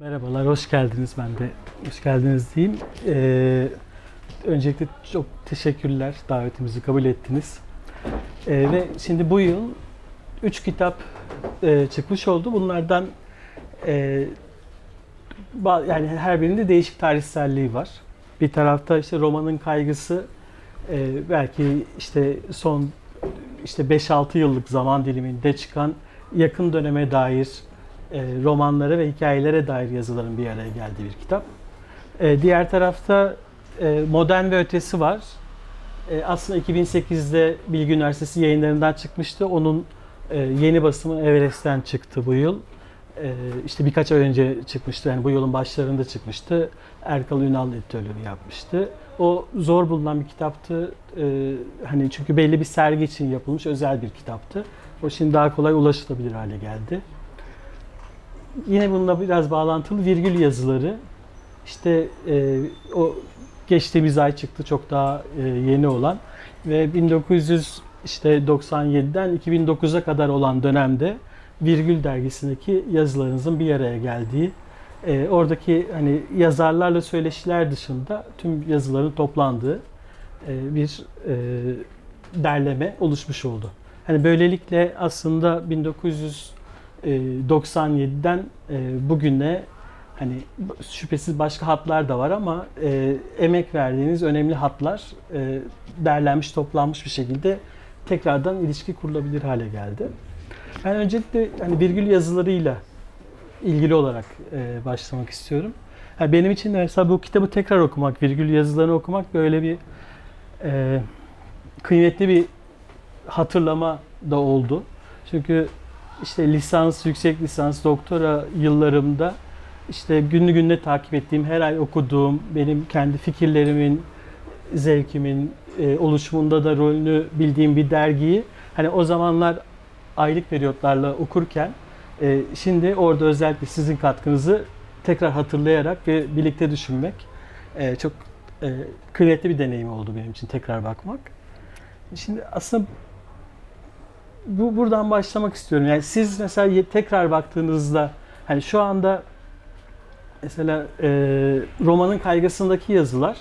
Merhabalar, hoş geldiniz. Ben de hoş geldiniz diyeyim. Ee, öncelikle çok teşekkürler davetimizi kabul ettiniz. Ee, ve şimdi bu yıl 3 kitap e, çıkmış oldu. Bunlardan e, yani her birinde değişik tarihselliği var. Bir tarafta işte romanın kaygısı e, belki işte son işte 5-6 yıllık zaman diliminde çıkan yakın döneme dair romanlara ve hikayelere dair yazıların bir araya geldiği bir kitap. E, diğer tarafta e, Modern ve Ötesi var. E, aslında 2008'de Bilgi Üniversitesi yayınlarından çıkmıştı. Onun e, yeni basımı Everest'ten çıktı bu yıl. E, işte birkaç ay önce çıkmıştı. Yani bu yılın başlarında çıkmıştı. Erkal Ünal editörlüğünü yapmıştı. O zor bulunan bir kitaptı. E, hani çünkü belli bir sergi için yapılmış özel bir kitaptı. O şimdi daha kolay ulaşılabilir hale geldi. Yine bununla biraz bağlantılı virgül yazıları. İşte e, o geçtiğimiz ay çıktı çok daha e, yeni olan ve 1900 işte 97'den 2009'a kadar olan dönemde Virgül dergisindeki yazılarınızın bir araya geldiği, e, oradaki hani yazarlarla söyleşiler dışında tüm yazıların toplandığı e, bir e, derleme oluşmuş oldu. Hani böylelikle aslında 1997'den e, bugüne hani şüphesiz başka hatlar da var ama e, emek verdiğiniz önemli hatlar e, derlenmiş, toplanmış bir şekilde tekrardan ilişki kurulabilir hale geldi. Ben öncelikle hani virgül yazılarıyla ilgili olarak e, başlamak istiyorum. Yani benim için de mesela bu kitabı tekrar okumak, virgül yazılarını okumak böyle bir e, kıymetli bir hatırlama da oldu. Çünkü işte lisans, yüksek lisans, doktora yıllarımda işte günlü gününe takip ettiğim, her ay okuduğum, benim kendi fikirlerimin, zevkimin e, oluşumunda da rolünü bildiğim bir dergiyi hani o zamanlar aylık periyotlarla okurken e, şimdi orada özellikle sizin katkınızı tekrar hatırlayarak ve birlikte düşünmek e, çok e, kıymetli bir deneyim oldu benim için tekrar bakmak. Şimdi aslında bu buradan başlamak istiyorum. Yani siz mesela tekrar baktığınızda hani şu anda mesela e, romanın kaygısındaki yazılar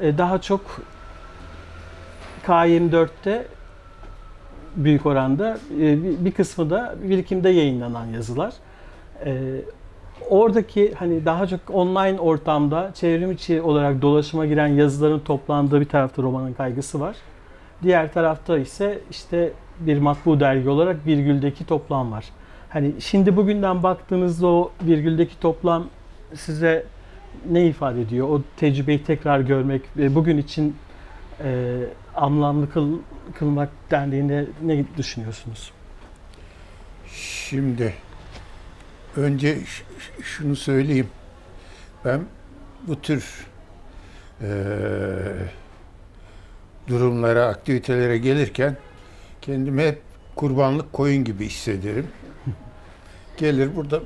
e, daha çok K24'te büyük oranda e, bir kısmı da birikimde yayınlanan yazılar. E, oradaki hani daha çok online ortamda çevrim içi olarak dolaşıma giren yazıların toplandığı bir tarafta romanın kaygısı var. Diğer tarafta ise işte bir matbu dergi olarak virgüldeki toplam var. Hani şimdi bugünden baktığınızda o virgüldeki toplam size ne ifade ediyor? O tecrübeyi tekrar görmek ve bugün için e, anlamlı kıl, kılmak dendiğinde ne düşünüyorsunuz? Şimdi önce şunu söyleyeyim. Ben bu tür eee, durumlara, aktivitelere gelirken kendimi hep kurbanlık koyun gibi hissederim. Gelir burada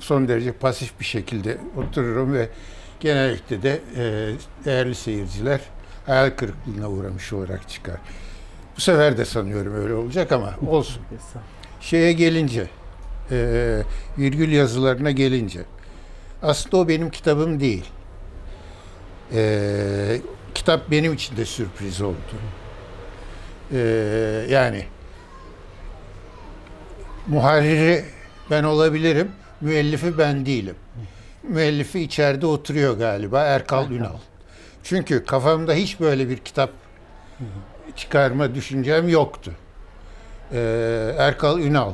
son derece pasif bir şekilde otururum ve genellikle de eee, değerli seyirciler hayal kırıklığına uğramış olarak çıkar. Bu sefer de sanıyorum öyle olacak ama olsun şeye gelince, e, virgül yazılarına gelince, aslında o benim kitabım değil. E, kitap benim için de sürpriz oldu. E, yani muharriri ben olabilirim, müellifi ben değilim. Müellifi içeride oturuyor galiba Erkal. Ünal. Çünkü kafamda hiç böyle bir kitap çıkarma düşüncem yoktu. Ee, Erkal Ünal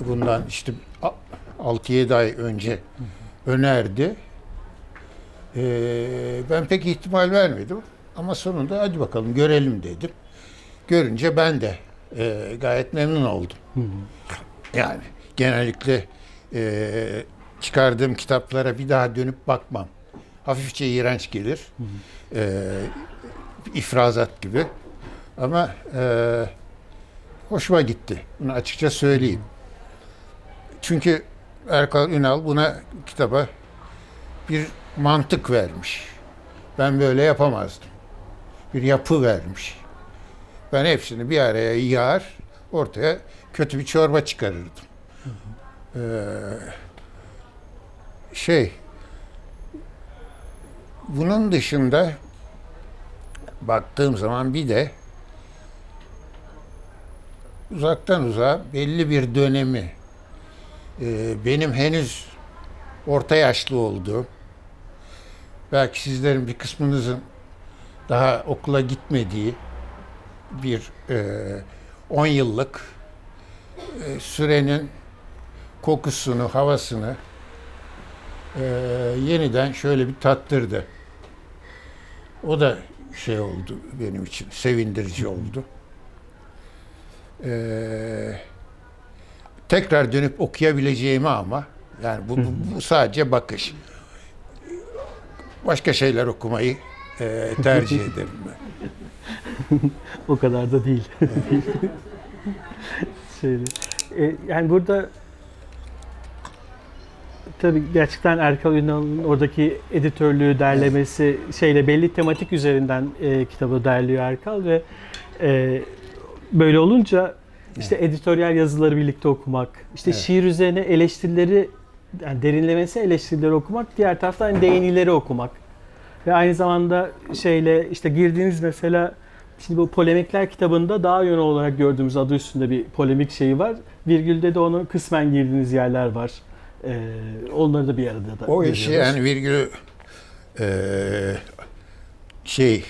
bundan işte a- 6-7 ay önce önerdi. Ee, ben pek ihtimal vermedim ama sonunda hadi bakalım görelim dedim. Görünce ben de e, gayet memnun oldum. Yani genellikle e, çıkardığım kitaplara bir daha dönüp bakmam. Hafifçe iğrenç gelir. E, ifrazat gibi. Ama e, hoşuma gitti. Bunu açıkça söyleyeyim. Çünkü Erkal Ünal buna kitaba bir mantık vermiş. Ben böyle yapamazdım. Bir yapı vermiş. Ben hepsini bir araya yağar, ortaya kötü bir çorba çıkarırdım. Ee, şey bunun dışında baktığım zaman bir de uzaktan uzağa belli bir dönemi e, benim henüz orta yaşlı olduğum belki sizlerin bir kısmınızın daha okula gitmediği bir e, 10 yıllık e, sürenin kokusunu, havasını e, yeniden şöyle bir tattırdı. O da şey oldu benim için, sevindirici oldu. E, tekrar dönüp okuyabileceğimi ama yani bu, bu, bu sadece bakış. Başka şeyler okumayı e, tercih ederim ben. O kadar da değil. Şöyle. E, yani burada tabii gerçekten Erkal Ünal'ın oradaki editörlüğü, derlemesi şeyle belli tematik üzerinden e, kitabı derliyor Erkal ve e, böyle olunca işte editoryal yazıları birlikte okumak, işte Evet. şiir üzerine eleştirileri yani derinlemesi eleştirileri okumak, diğer taraftan hani değinileri okumak. Ve aynı zamanda şeyle işte girdiğiniz mesela şimdi bu polemikler kitabında daha yönü olarak gördüğümüz adı üstünde bir polemik şeyi var. Virgülde de onun kısmen girdiğiniz yerler var. Ee, onları da bir arada da O işi görüyoruz. yani virgülü eee şey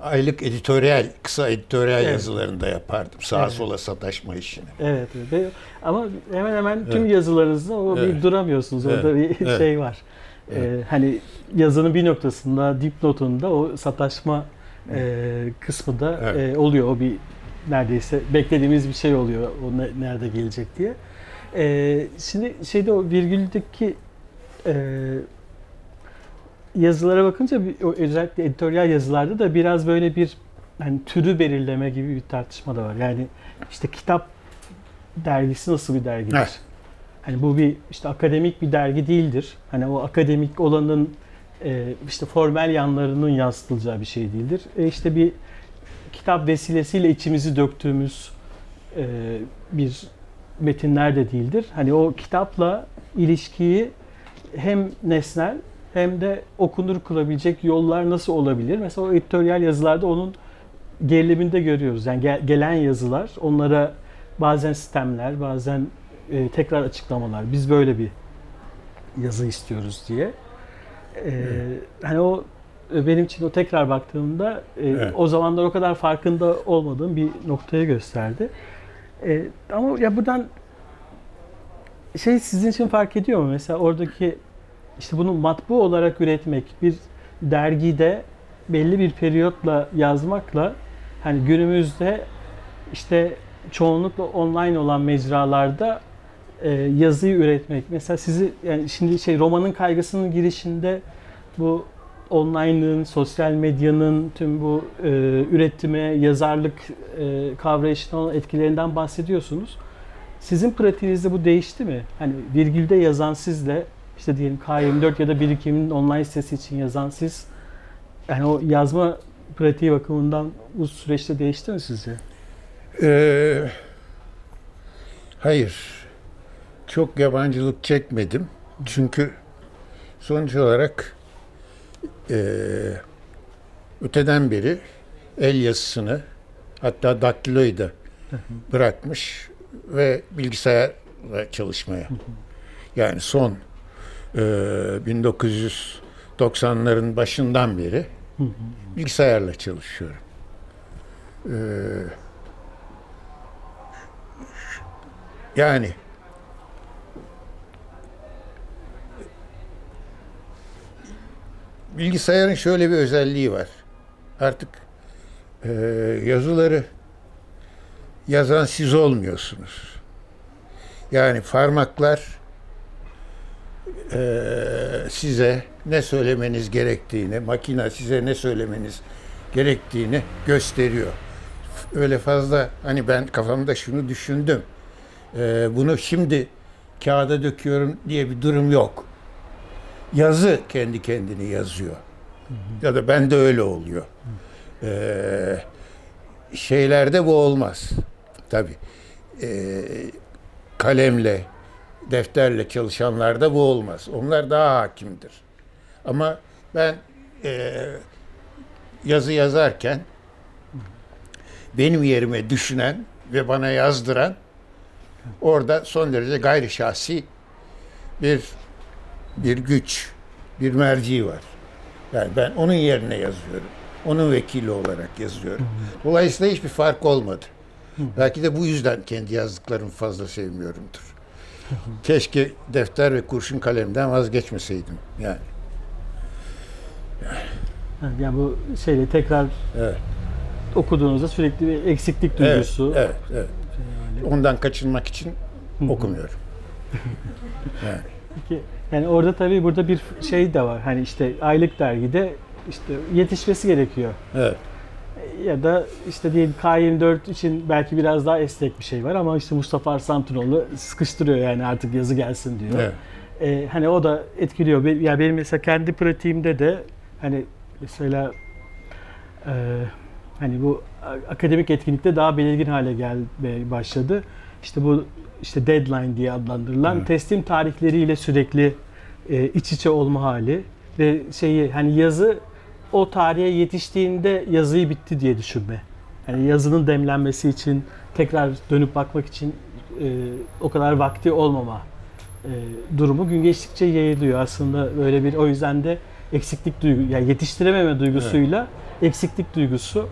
aylık editoryal, kısa editoryal Evet. yazılarında yapardım. Sağa Evet. sola sataşma işini. Evet, evet. Ve- ama hemen hemen tüm Evet. yazılarınızda o bir Evet. duramıyorsunuz. Orada bir Evet. şey var. Evet. hani yazının bir noktasında, dipnotunda o sataşma e, kısmı da Evet. e, oluyor. O bir neredeyse beklediğimiz bir şey oluyor. O ne- nerede gelecek diye. Ee, şimdi şeyde o virgüldeki e, yazılara bakınca bir- o özellikle editoryal yazılarda da biraz böyle bir hani türü belirleme gibi bir tartışma da var. Yani işte kitap dergisi nasıl bir dergidir? Evet. Hani bu bir işte akademik bir dergi değildir. Hani o akademik olanın e, işte formel yanlarının yansıtılacağı bir şey değildir. E işte bir kitap vesilesiyle içimizi döktüğümüz e, bir metinler de değildir. Hani o kitapla ilişkiyi hem nesnel hem de okunur kılabilecek yollar nasıl olabilir? Mesela o editoryal yazılarda onun geriliminde görüyoruz. Yani gel- gelen yazılar, onlara bazen sistemler, bazen e, tekrar açıklamalar. Biz böyle bir yazı istiyoruz diye. E, Hani o e, benim için o tekrar baktığımda e, Evet. o zamanlar o kadar farkında olmadığım bir noktaya gösterdi. E, ama ya buradan şey sizin için fark ediyor mu? Mesela oradaki işte bunu matbu olarak üretmek, bir dergide belli bir periyotla yazmakla hani günümüzde işte çoğunlukla online olan mecralarda e, yazıyı üretmek. Mesela sizi yani şimdi şey romanın kaygısının girişinde bu online'ın, sosyal medyanın tüm bu e, üretime, yazarlık e, kavrayışına olan etkilerinden bahsediyorsunuz. Sizin pratiğinizde bu değişti mi? Hani virgülde yazan sizle işte diyelim K24 ya da Birikim'in online sitesi için yazan siz yani o yazma pratiği bakımından bu süreçte değişti mi sizce? Ee, hayır. Çok yabancılık çekmedim. Çünkü sonuç olarak eee, öteden beri el yazısını hatta daktiloyu da bırakmış ve bilgisayarla çalışmaya. Yani son eee 1990'ların başından beri bilgisayarla çalışıyorum. Eee Yani bilgisayarın şöyle bir özelliği var. Artık eee, yazıları yazan siz olmuyorsunuz. Yani parmaklar eee, size ne söylemeniz gerektiğini, makine size ne söylemeniz gerektiğini gösteriyor. Öyle fazla hani ben kafamda şunu düşündüm. Ee, bunu şimdi kağıda döküyorum diye bir durum yok. Yazı kendi kendini yazıyor. Ya da bende öyle oluyor. Ee, şeylerde bu olmaz. Tabii. Ee, kalemle defterle çalışanlarda bu olmaz. Onlar daha hakimdir. Ama ben e, yazı yazarken benim yerime düşünen ve bana yazdıran orada son derece gayri şahsi bir bir güç, bir merci var. Yani ben onun yerine yazıyorum. Onun vekili olarak yazıyorum. Dolayısıyla hiçbir fark olmadı. Belki de bu yüzden kendi yazdıklarımı fazla sevmiyorumdur. Keşke defter ve kurşun kalemden vazgeçmeseydim. Yani Yani bu şeyle tekrar evet. okuduğunuzda sürekli bir eksiklik Evet, duygusu. evet, evet. Yani. Ondan kaçınmak için okumuyorum. Yani. Peki, yani orada tabii burada bir şey de var. Hani işte aylık dergide işte yetişmesi gerekiyor. Evet. Ya da işte diyelim K24 için belki biraz daha esnek bir şey var ama işte Mustafa Arslantınoğlu sıkıştırıyor yani artık yazı gelsin diyor. Evet. Ee, hani o da etkiliyor. Ya benim mesela kendi pratiğimde de hani mesela e, hani bu akademik etkinlikte daha belirgin hale gelmeye başladı. İşte bu işte deadline diye adlandırılan Evet. teslim tarihleriyle sürekli e, iç içe olma hali ve şeyi hani yazı o tarihe yetiştiğinde yazıyı bitti diye düşünme. Yani yazının demlenmesi için tekrar dönüp bakmak için e, o kadar vakti olmama e, durumu gün geçtikçe yayılıyor. Aslında böyle bir o yüzden de eksiklik duygu, yani yetiştirememe duygusuyla eksiklik duygusu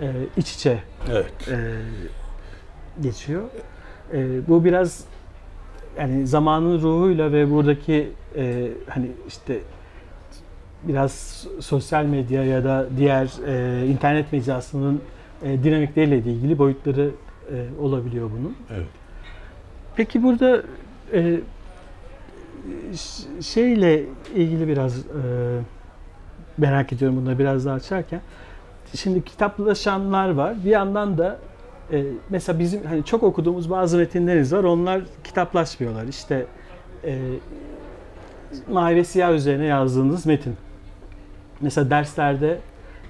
e, iç içe Evet. e, geçiyor. E, bu biraz yani zamanın ruhuyla ve buradaki e, hani işte biraz sosyal medya ya da diğer e, internet mecrasının e, dinamikleriyle de ilgili boyutları e, olabiliyor bunun. Evet. Peki burada e, şeyle ilgili biraz e, merak ediyorum bunu biraz daha açarken. Şimdi kitaplaşanlar var. Bir yandan da e, mesela bizim hani çok okuduğumuz bazı metinlerimiz var. Onlar kitaplaşmıyorlar. İşte e, mavi siyah üzerine yazdığınız metin. Mesela derslerde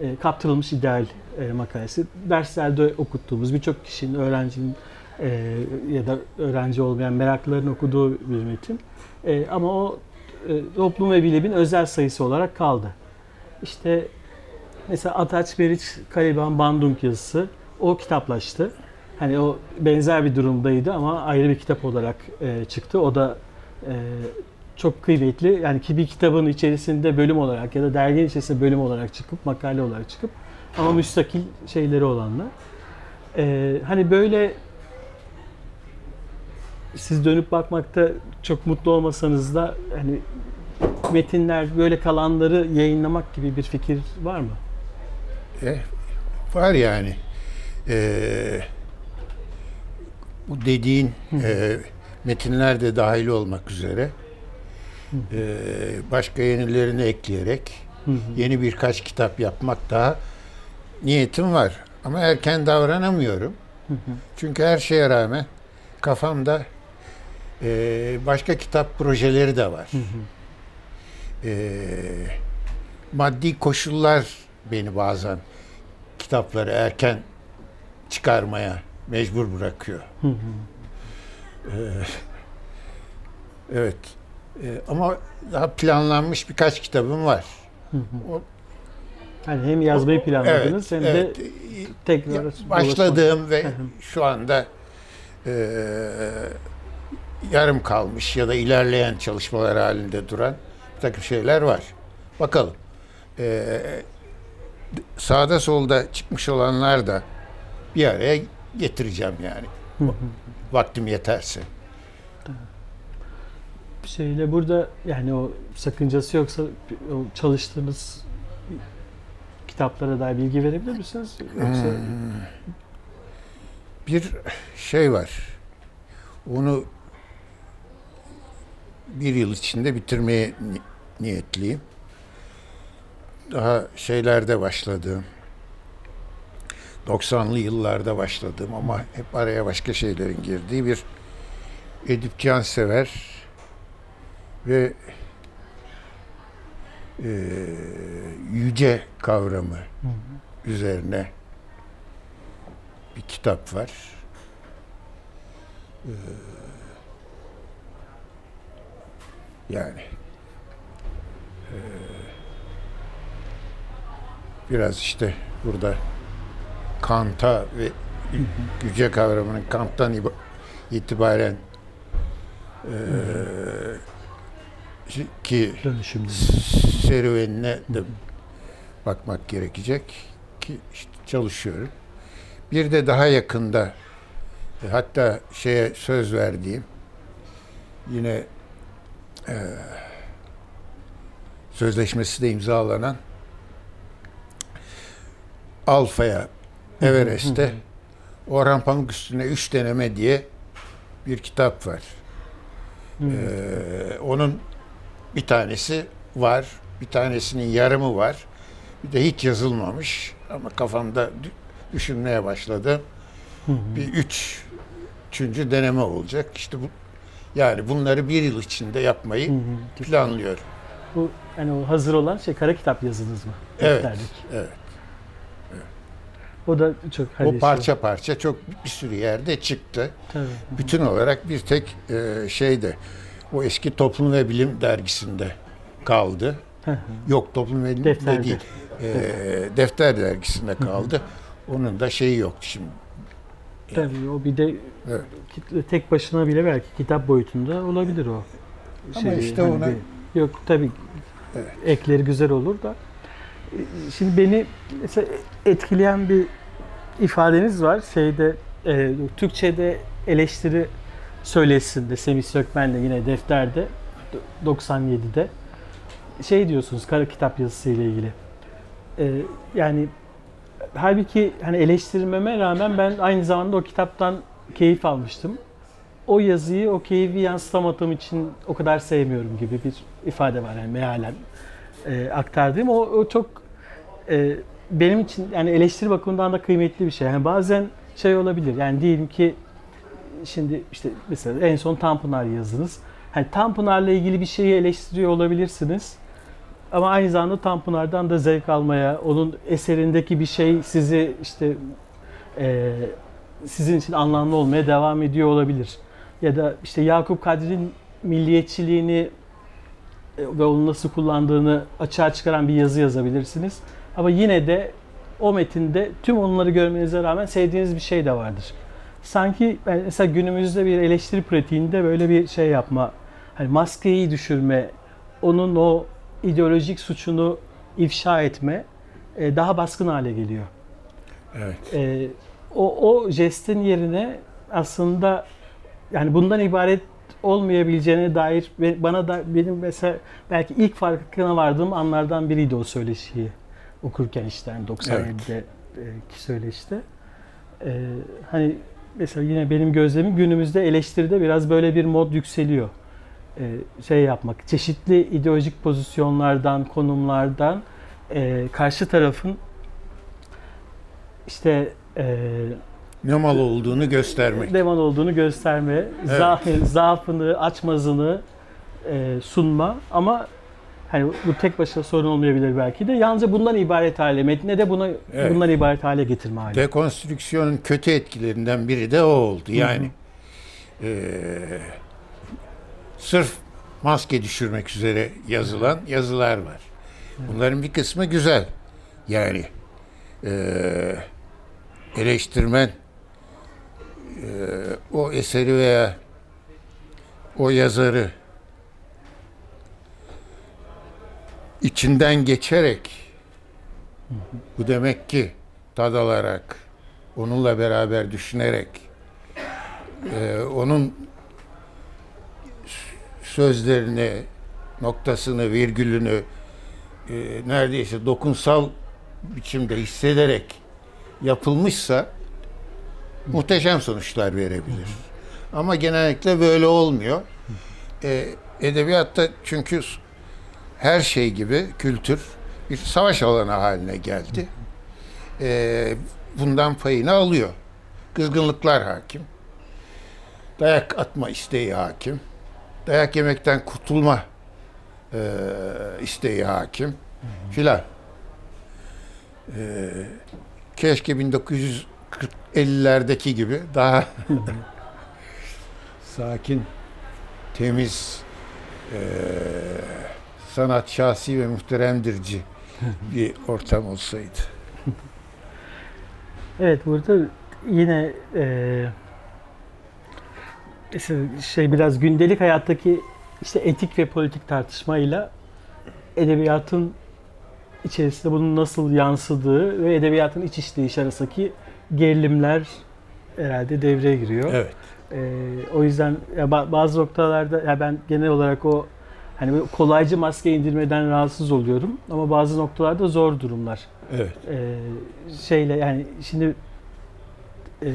e, kaptırılmış ideal e, makalesi. Derslerde okuttuğumuz birçok kişinin, öğrencinin e, ya da öğrenci olmayan meraklıların okuduğu bir metin. E, ama o e, toplum ve bilimin özel sayısı olarak kaldı. İşte mesela Ataç Meriç Kaliban Bandung yazısı o kitaplaştı. Hani o benzer bir durumdaydı ama ayrı bir kitap olarak e, çıktı. O da e, çok kıymetli. Yani ki bir kitabın içerisinde bölüm olarak ya da derginin içerisinde bölüm olarak çıkıp makale olarak çıkıp ama müstakil şeyleri olanlar. E, hani böyle siz dönüp bakmakta çok mutlu olmasanız da hani metinler böyle kalanları yayınlamak gibi bir fikir var mı? E, var yani. E, bu dediğin e, metinler de dahil olmak üzere e, başka yenilerini ekleyerek yeni birkaç kitap yapmak daha niyetim var. Ama erken davranamıyorum. Çünkü her şeye rağmen kafamda e, başka kitap projeleri de var. E, maddi koşullar beni bazen kitapları erken çıkarmaya mecbur bırakıyor. Hı hı. E, evet. E, ama daha planlanmış birkaç kitabım var. Hı hı. O- Hani hem yazmayı planladınız hem evet. de tekrar başladığım ve şu anda e, yarım kalmış ya da ilerleyen çalışmalar halinde duran bir takım şeyler var. Bakalım. E, sağda solda çıkmış olanlar da bir araya getireceğim yani. Hı hı. Vaktim yeterse. şeyle burada yani o sakıncası yoksa o çalıştığınız kitaplara dair bilgi verebilir misiniz? Yoksa Hmm. Bir şey var. Onu bir yıl içinde bitirmeye ni- niyetliyim. Daha şeylerde başladığım, 90'lı yıllarda başladığım ama hep araya başka şeylerin girdiği bir Edip Cansever ve eee, yüce kavramı Hı hı. üzerine bir kitap var. Ee, Yani e, biraz işte burada Kant'a ve güce kavramının Kant'tan iba- itibaren e, ki Dönüşümde. serüvenine de bakmak gerekecek ki işte çalışıyorum. Bir de daha yakında e, hatta şeye söz verdiğim yine e, sözleşmesi de imzalanan Alfa'ya Everest'te Orhan Pamuk üstüne üç deneme diye bir kitap var. Ee, onun bir tanesi var, bir tanesinin yarımı var. Bir de hiç yazılmamış ama kafamda dü- düşünmeye başladı. Hı hı. Bir üç, üçüncü deneme olacak. İşte bu, yani bunları bir yıl içinde yapmayı planlıyorum. Bu hani o hazır olan şey kara kitap yazınız mı? Evet, evet. O da çok hadi O şey- parça parça çok bir sürü yerde çıktı. Tabii. Bütün olarak bir tek e, şeyde o eski Toplum ve Bilim dergisinde kaldı. Yok Toplum ve Bilim de değil. E, Defter dergisinde kaldı. Onun da şeyi yok şimdi. Tabii o bir de Evet. tek başına bile belki kitap boyutunda olabilir o. Ama işte ona- bir- yok tabii Evet. ekleri güzel olur da. Şimdi beni mesela etkileyen bir ifadeniz var. Şeyde e, Türkçe'de eleştiri söylesinde Semih Sökmen'le yine defterde 97'de şey diyorsunuz kara kitap yazısı ile ilgili. E, yani halbuki hani eleştirmeme rağmen ben aynı zamanda o kitaptan keyif almıştım. O yazıyı, o keyfi yansıtamadığım için o kadar sevmiyorum gibi bir ifade var yani mealen e, aktardığım. O, o çok e, benim için yani eleştiri bakımından da kıymetli bir şey. Yani bazen şey olabilir yani diyelim ki şimdi işte mesela en son Tanpınar yazdınız. Hani Tanpınar'la ilgili bir şeyi eleştiriyor olabilirsiniz. Ama aynı zamanda Tanpınar'dan da zevk almaya, onun eserindeki bir şey sizi işte e, sizin için anlamlı olmaya devam ediyor olabilir. Ya da işte Yakup Kadri'nin milliyetçiliğini e, ve onu nasıl kullandığını açığa çıkaran bir yazı yazabilirsiniz. Ama yine de o metinde tüm onları görmenize rağmen sevdiğiniz bir şey de vardır. Sanki mesela günümüzde bir eleştiri pratiğinde böyle bir şey yapma, hani maskeyi düşürme, onun o ideolojik suçunu ifşa etme e, daha baskın hale geliyor. Evet. E, o, o jestin yerine aslında yani bundan ibaret olmayabileceğine dair bana da benim mesela belki ilk farkına vardığım anlardan biriydi o söyleşiyi okurken işte yani 97'de e, ki söyleşte. E, hani mesela yine benim gözlemim günümüzde eleştiride biraz böyle bir mod yükseliyor. E, şey yapmak, çeşitli ideolojik pozisyonlardan, konumlardan e, karşı tarafın işte e, Ne mal olduğunu göstermek. devan olduğunu gösterme, za- zaafını, açmazını e, sunma ama hani bu tek başına sorun olmayabilir belki de. Yalnızca bundan ibaret hale, metne de buna Evet. bundan ibaret hale getirme hali. Dekonstrüksiyonun kötü etkilerinden biri de o oldu. Yani eee, sırf maske düşürmek üzere yazılan yazılar var. Bunların bir kısmı güzel. Yani eee, eleştirmen eee, o eseri veya o yazarı içinden geçerek bu demek ki tad alarak, onunla beraber düşünerek, e, onun sözlerini, noktasını, virgülünü e, neredeyse dokunsal biçimde hissederek yapılmışsa muhteşem sonuçlar verebilir. Ama genellikle böyle olmuyor. E, edebiyatta çünkü her şey gibi kültür bir savaş alanı haline geldi. Ee, bundan payını alıyor. Kızgınlıklar hakim. Dayak atma isteği hakim. Dayak yemekten kurtulma e, isteği hakim. Filan. Ee, keşke 1950'lerdeki gibi daha sakin, temiz e, sanat şahsi ve muhteremdirci bir ortam olsaydı. Evet burada yine e, şey biraz gündelik hayattaki işte etik ve politik tartışmayla edebiyatın içerisinde bunun nasıl yansıdığı ve edebiyatın iç işleyiş arasındaki gerilimler herhalde devreye giriyor. Evet. Ee, o yüzden ya ba- bazı noktalarda ya ben genel olarak o hani böyle kolaycı maske indirmeden rahatsız oluyorum ama bazı noktalarda zor durumlar. Evet. Ee, şeyle yani şimdi e,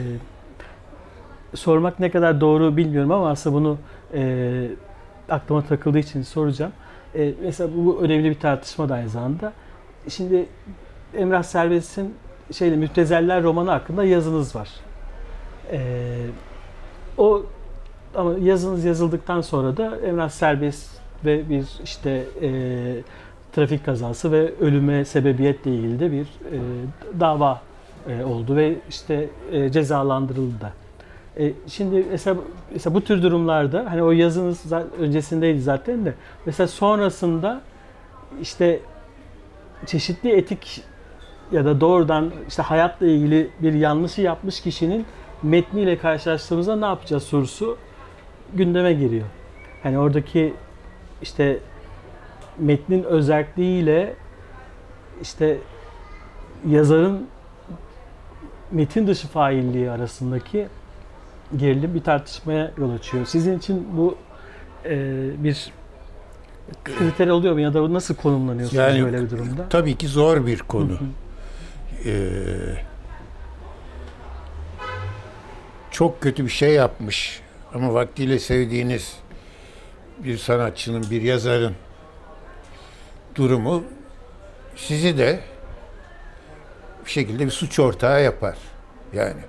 sormak ne kadar doğru bilmiyorum ama aslında bunu e, aklıma takıldığı için soracağım. E, mesela bu önemli bir tartışma da aynı zamanda. Şimdi Emrah Serbest'in şeyle Müptezeller romanı hakkında yazınız var. E, o ama yazınız yazıldıktan sonra da Emrah Serbest ve bir işte e, trafik kazası ve ölüme sebebiyetle ilgili de bir e, dava e, oldu ve işte e, cezalandırıldı da. E, şimdi mesela, mesela bu tür durumlarda hani o yazınız öncesindeydi zaten de mesela sonrasında işte çeşitli etik ya da doğrudan işte hayatla ilgili bir yanlışı yapmış kişinin metniyle karşılaştığımızda ne yapacağız sorusu gündeme geliyor. Hani oradaki işte metnin özelliğiyle işte yazarın metin dışı failliği arasındaki gerilim bir tartışmaya yol açıyor. Sizin için bu e, bir kriter oluyor mu ya da nasıl konumlanıyorsunuz Yani- böyle bir durumda? Tabii ki zor bir konu. Hı hı. Ee, çok kötü bir şey yapmış ama vaktiyle sevdiğiniz bir sanatçının, bir yazarın durumu sizi de bir şekilde bir suç ortağı yapar. Yani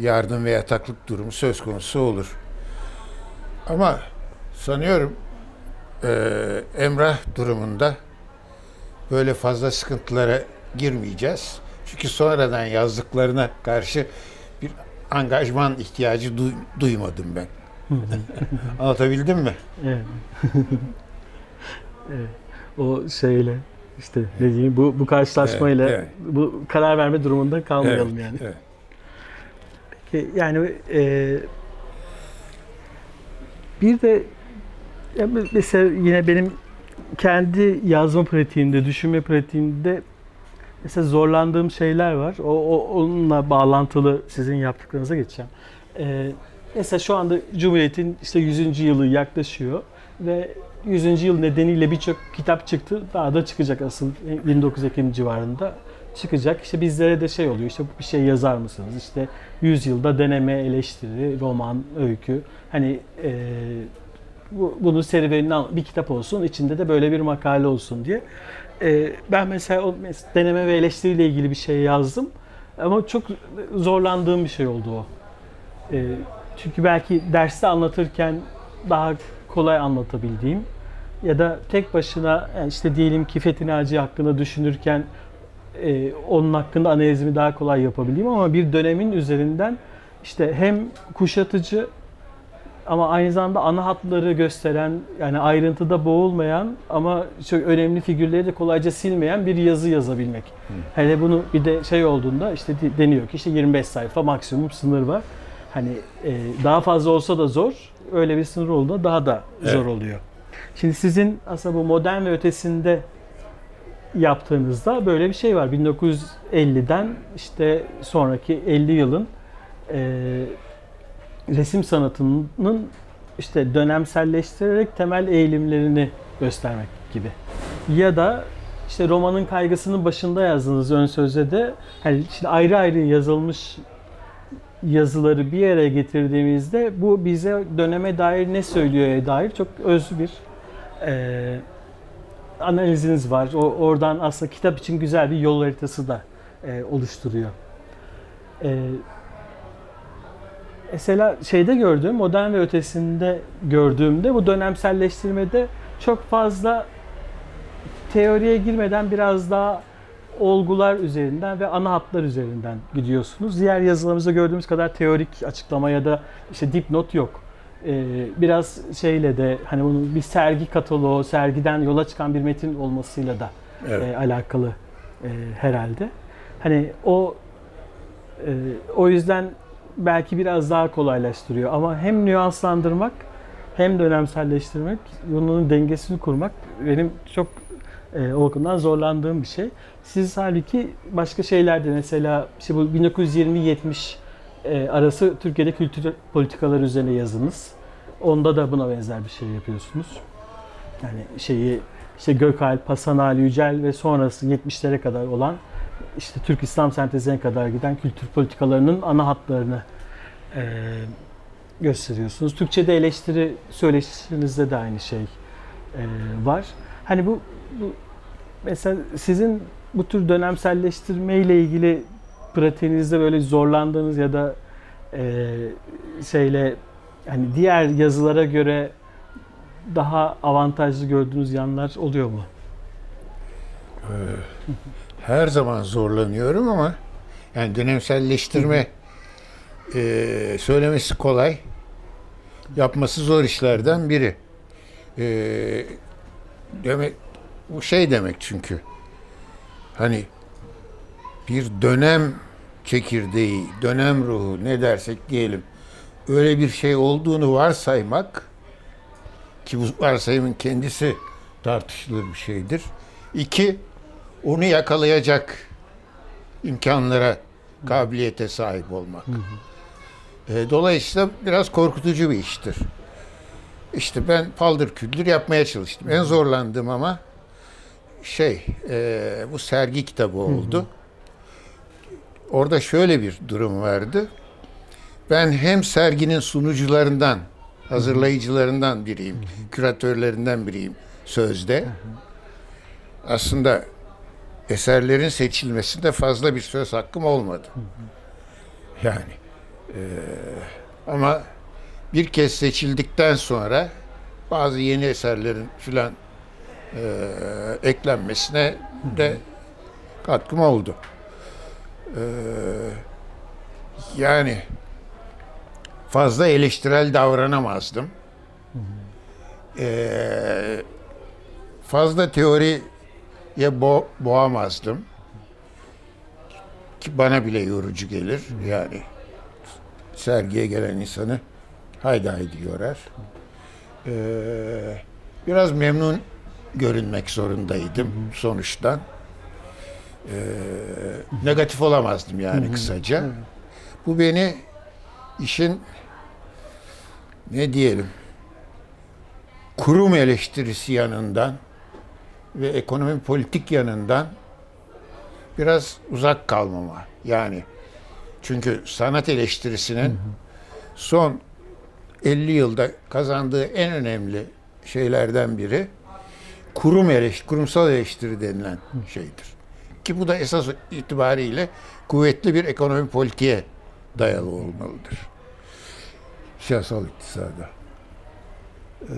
yardım ve yataklık durumu söz konusu olur. Ama sanıyorum eee, Emrah durumunda böyle fazla sıkıntılara girmeyeceğiz. Çünkü sonradan yazdıklarına karşı bir angajman ihtiyacı duy- duymadım ben. Anlatabildim mi? Evet. evet. O şeyle işte ne diyeyim bu bu karşılaşmayla Evet, evet. bu karar verme durumunda kalmayalım Evet, yani. evet. Ki Yani e, bir de mesela yine benim kendi yazma pratiğimde, düşünme pratiğimde mesela zorlandığım şeyler var. O, o onunla bağlantılı sizin yaptıklarınıza geçeceğim. E, mesela şu anda Cumhuriyet'in işte 100. yılı yaklaşıyor ve 100. yıl nedeniyle birçok kitap çıktı. Daha da çıkacak asıl 29 Ekim civarında çıkacak. İşte bizlere de şey oluyor. İşte bir şey yazar mısınız? İşte 100 yılda deneme, eleştiri, roman, öykü. Hani e, bu, bunun serüvenini bir kitap olsun. içinde de böyle bir makale olsun diye. E, ben mesela o deneme ve eleştiriyle ilgili bir şey yazdım. Ama çok zorlandığım bir şey oldu o. E, çünkü belki derste anlatırken daha kolay anlatabildiğim ya da tek başına yani işte diyelim ki Fethi Naci hakkında düşünürken e, onun hakkında analizimi daha kolay yapabileyim ama bir dönemin üzerinden işte hem kuşatıcı ama aynı zamanda ana hatları gösteren yani ayrıntıda boğulmayan ama çok önemli figürleri de kolayca silmeyen bir yazı yazabilmek. Hele bunu bir de şey olduğunda işte de- deniyor ki işte 25 sayfa maksimum sınır var. Hani e, daha fazla olsa da zor. Öyle bir sınır olduğunda daha da zor Evet. oluyor. Şimdi sizin aslında bu modern ve ötesinde yaptığınızda böyle bir şey var. 1950'den işte sonraki 50 yılın e, resim sanatının işte dönemselleştirerek temel eğilimlerini göstermek gibi. Ya da işte romanın kaygısının başında yazdığınız ön sözde de hani şimdi ayrı ayrı yazılmış yazıları bir yere getirdiğimizde bu bize döneme dair ne söylüyor dair çok özlü bir e, analiziniz var. O, oradan aslında kitap için güzel bir yol haritası da e, oluşturuyor. E, mesela şeyde gördüğüm, modern ve ötesinde gördüğümde bu dönemselleştirmede çok fazla teoriye girmeden biraz daha olgular üzerinden ve ana hatlar üzerinden gidiyorsunuz. Diğer yazılarımızda gördüğümüz kadar teorik açıklama ya da işte dipnot yok. e, biraz şeyle de hani bunun bir sergi kataloğu, sergiden yola çıkan bir metin olmasıyla da Evet. e, alakalı e, herhalde. Hani o e, o yüzden belki biraz daha kolaylaştırıyor ama hem nüanslandırmak hem dönemselleştirmek, bunun dengesini kurmak benim çok e, o bakımdan zorlandığım bir şey. Siz halbuki başka şeylerde mesela işte bu 1920-70 e, arası Türkiye'de kültür politikaları üzerine yazınız. Onda da buna benzer bir şey yapıyorsunuz. Yani şeyi işte Gökalp, Hasan Ali Yücel ve sonrası 70'lere kadar olan işte Türk İslam sentezine kadar giden kültür politikalarının ana hatlarını e, gösteriyorsunuz. Türkçe'de eleştiri söyleşinizde de aynı şey e, var. Hani bu, bu mesela sizin bu tür dönemselleştirme ile ilgili pratiğinizde böyle zorlandığınız ya da e, şeyle hani diğer yazılara göre daha avantajlı gördüğünüz yanlar oluyor mu? Ee, her zaman zorlanıyorum ama yani dönemselleştirme e, söylemesi kolay, yapması zor işlerden biri. E, demek bu şey demek çünkü hani bir dönem çekirdeği, dönem ruhu ne dersek diyelim öyle bir şey olduğunu varsaymak ki bu varsayımın kendisi tartışılır bir şeydir. İki, onu yakalayacak imkanlara, kabiliyete sahip olmak. E, dolayısıyla biraz korkutucu bir iştir. İşte ben paldır küldür yapmaya çalıştım. En zorlandığım ama şey, e, bu sergi kitabı oldu. Orada şöyle bir durum vardı. Ben hem serginin sunucularından, hazırlayıcılarından biriyim, küratörlerinden biriyim sözde. Aslında eserlerin seçilmesinde fazla bir söz hakkım olmadı. Yani eee, ama bir kez seçildikten sonra bazı yeni eserlerin filan eee, eklenmesine de katkım oldu. Eee, yani fazla eleştirel davranamazdım. Eee, fazla teoriye bo- boğamazdım. Ki bana bile yorucu gelir. Yani sergiye gelen insanı haydi haydi yorar. Eee, biraz memnun görünmek zorundaydım sonuçtan. Eee, negatif olamazdım yani kısaca. Bu beni işin ne diyelim kurum eleştirisi yanından ve ekonomi politik yanından biraz uzak kalmama. Yani çünkü sanat eleştirisinin son 50 yılda kazandığı en önemli şeylerden biri kurum eleş, kurumsal eleştiri denilen şeydir. Ki bu da esas itibariyle kuvvetli bir ekonomi politiğe dayalı olmalıdır. Siyasal iktisada. Ee,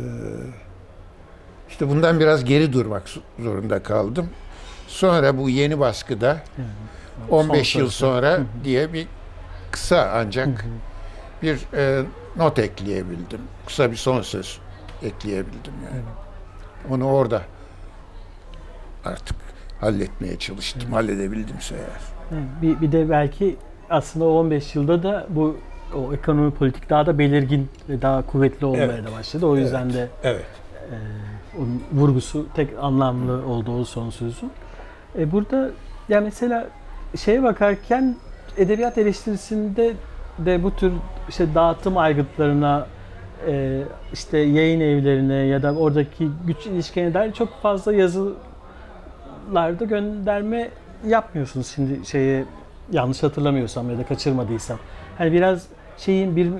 işte bundan biraz geri durmak zorunda kaldım. Sonra bu yeni baskıda 15 yıl sonra diye bir kısa ancak bir e, not ekleyebildim. Kısa bir son söz ekleyebildim yani. Onu orada artık halletmeye çalıştım. Halledebildimse eğer. Evet, Bir, bir de belki aslında o 15 yılda da bu o ekonomi politik daha da belirgin ve daha kuvvetli olmaya Evet. da başladı. O yüzden de Evet. e, onun vurgusu tek anlamlı olduğu son sözün. E, burada ya mesela şeye bakarken edebiyat eleştirisinde de bu tür işte dağıtım aygıtlarına e, işte yayın evlerine ya da oradaki güç ilişkilerine dair çok fazla yazılarda gönderme yapmıyorsunuz şimdi şeye yanlış hatırlamıyorsam ya da kaçırmadıysam. Hani biraz şeyin bir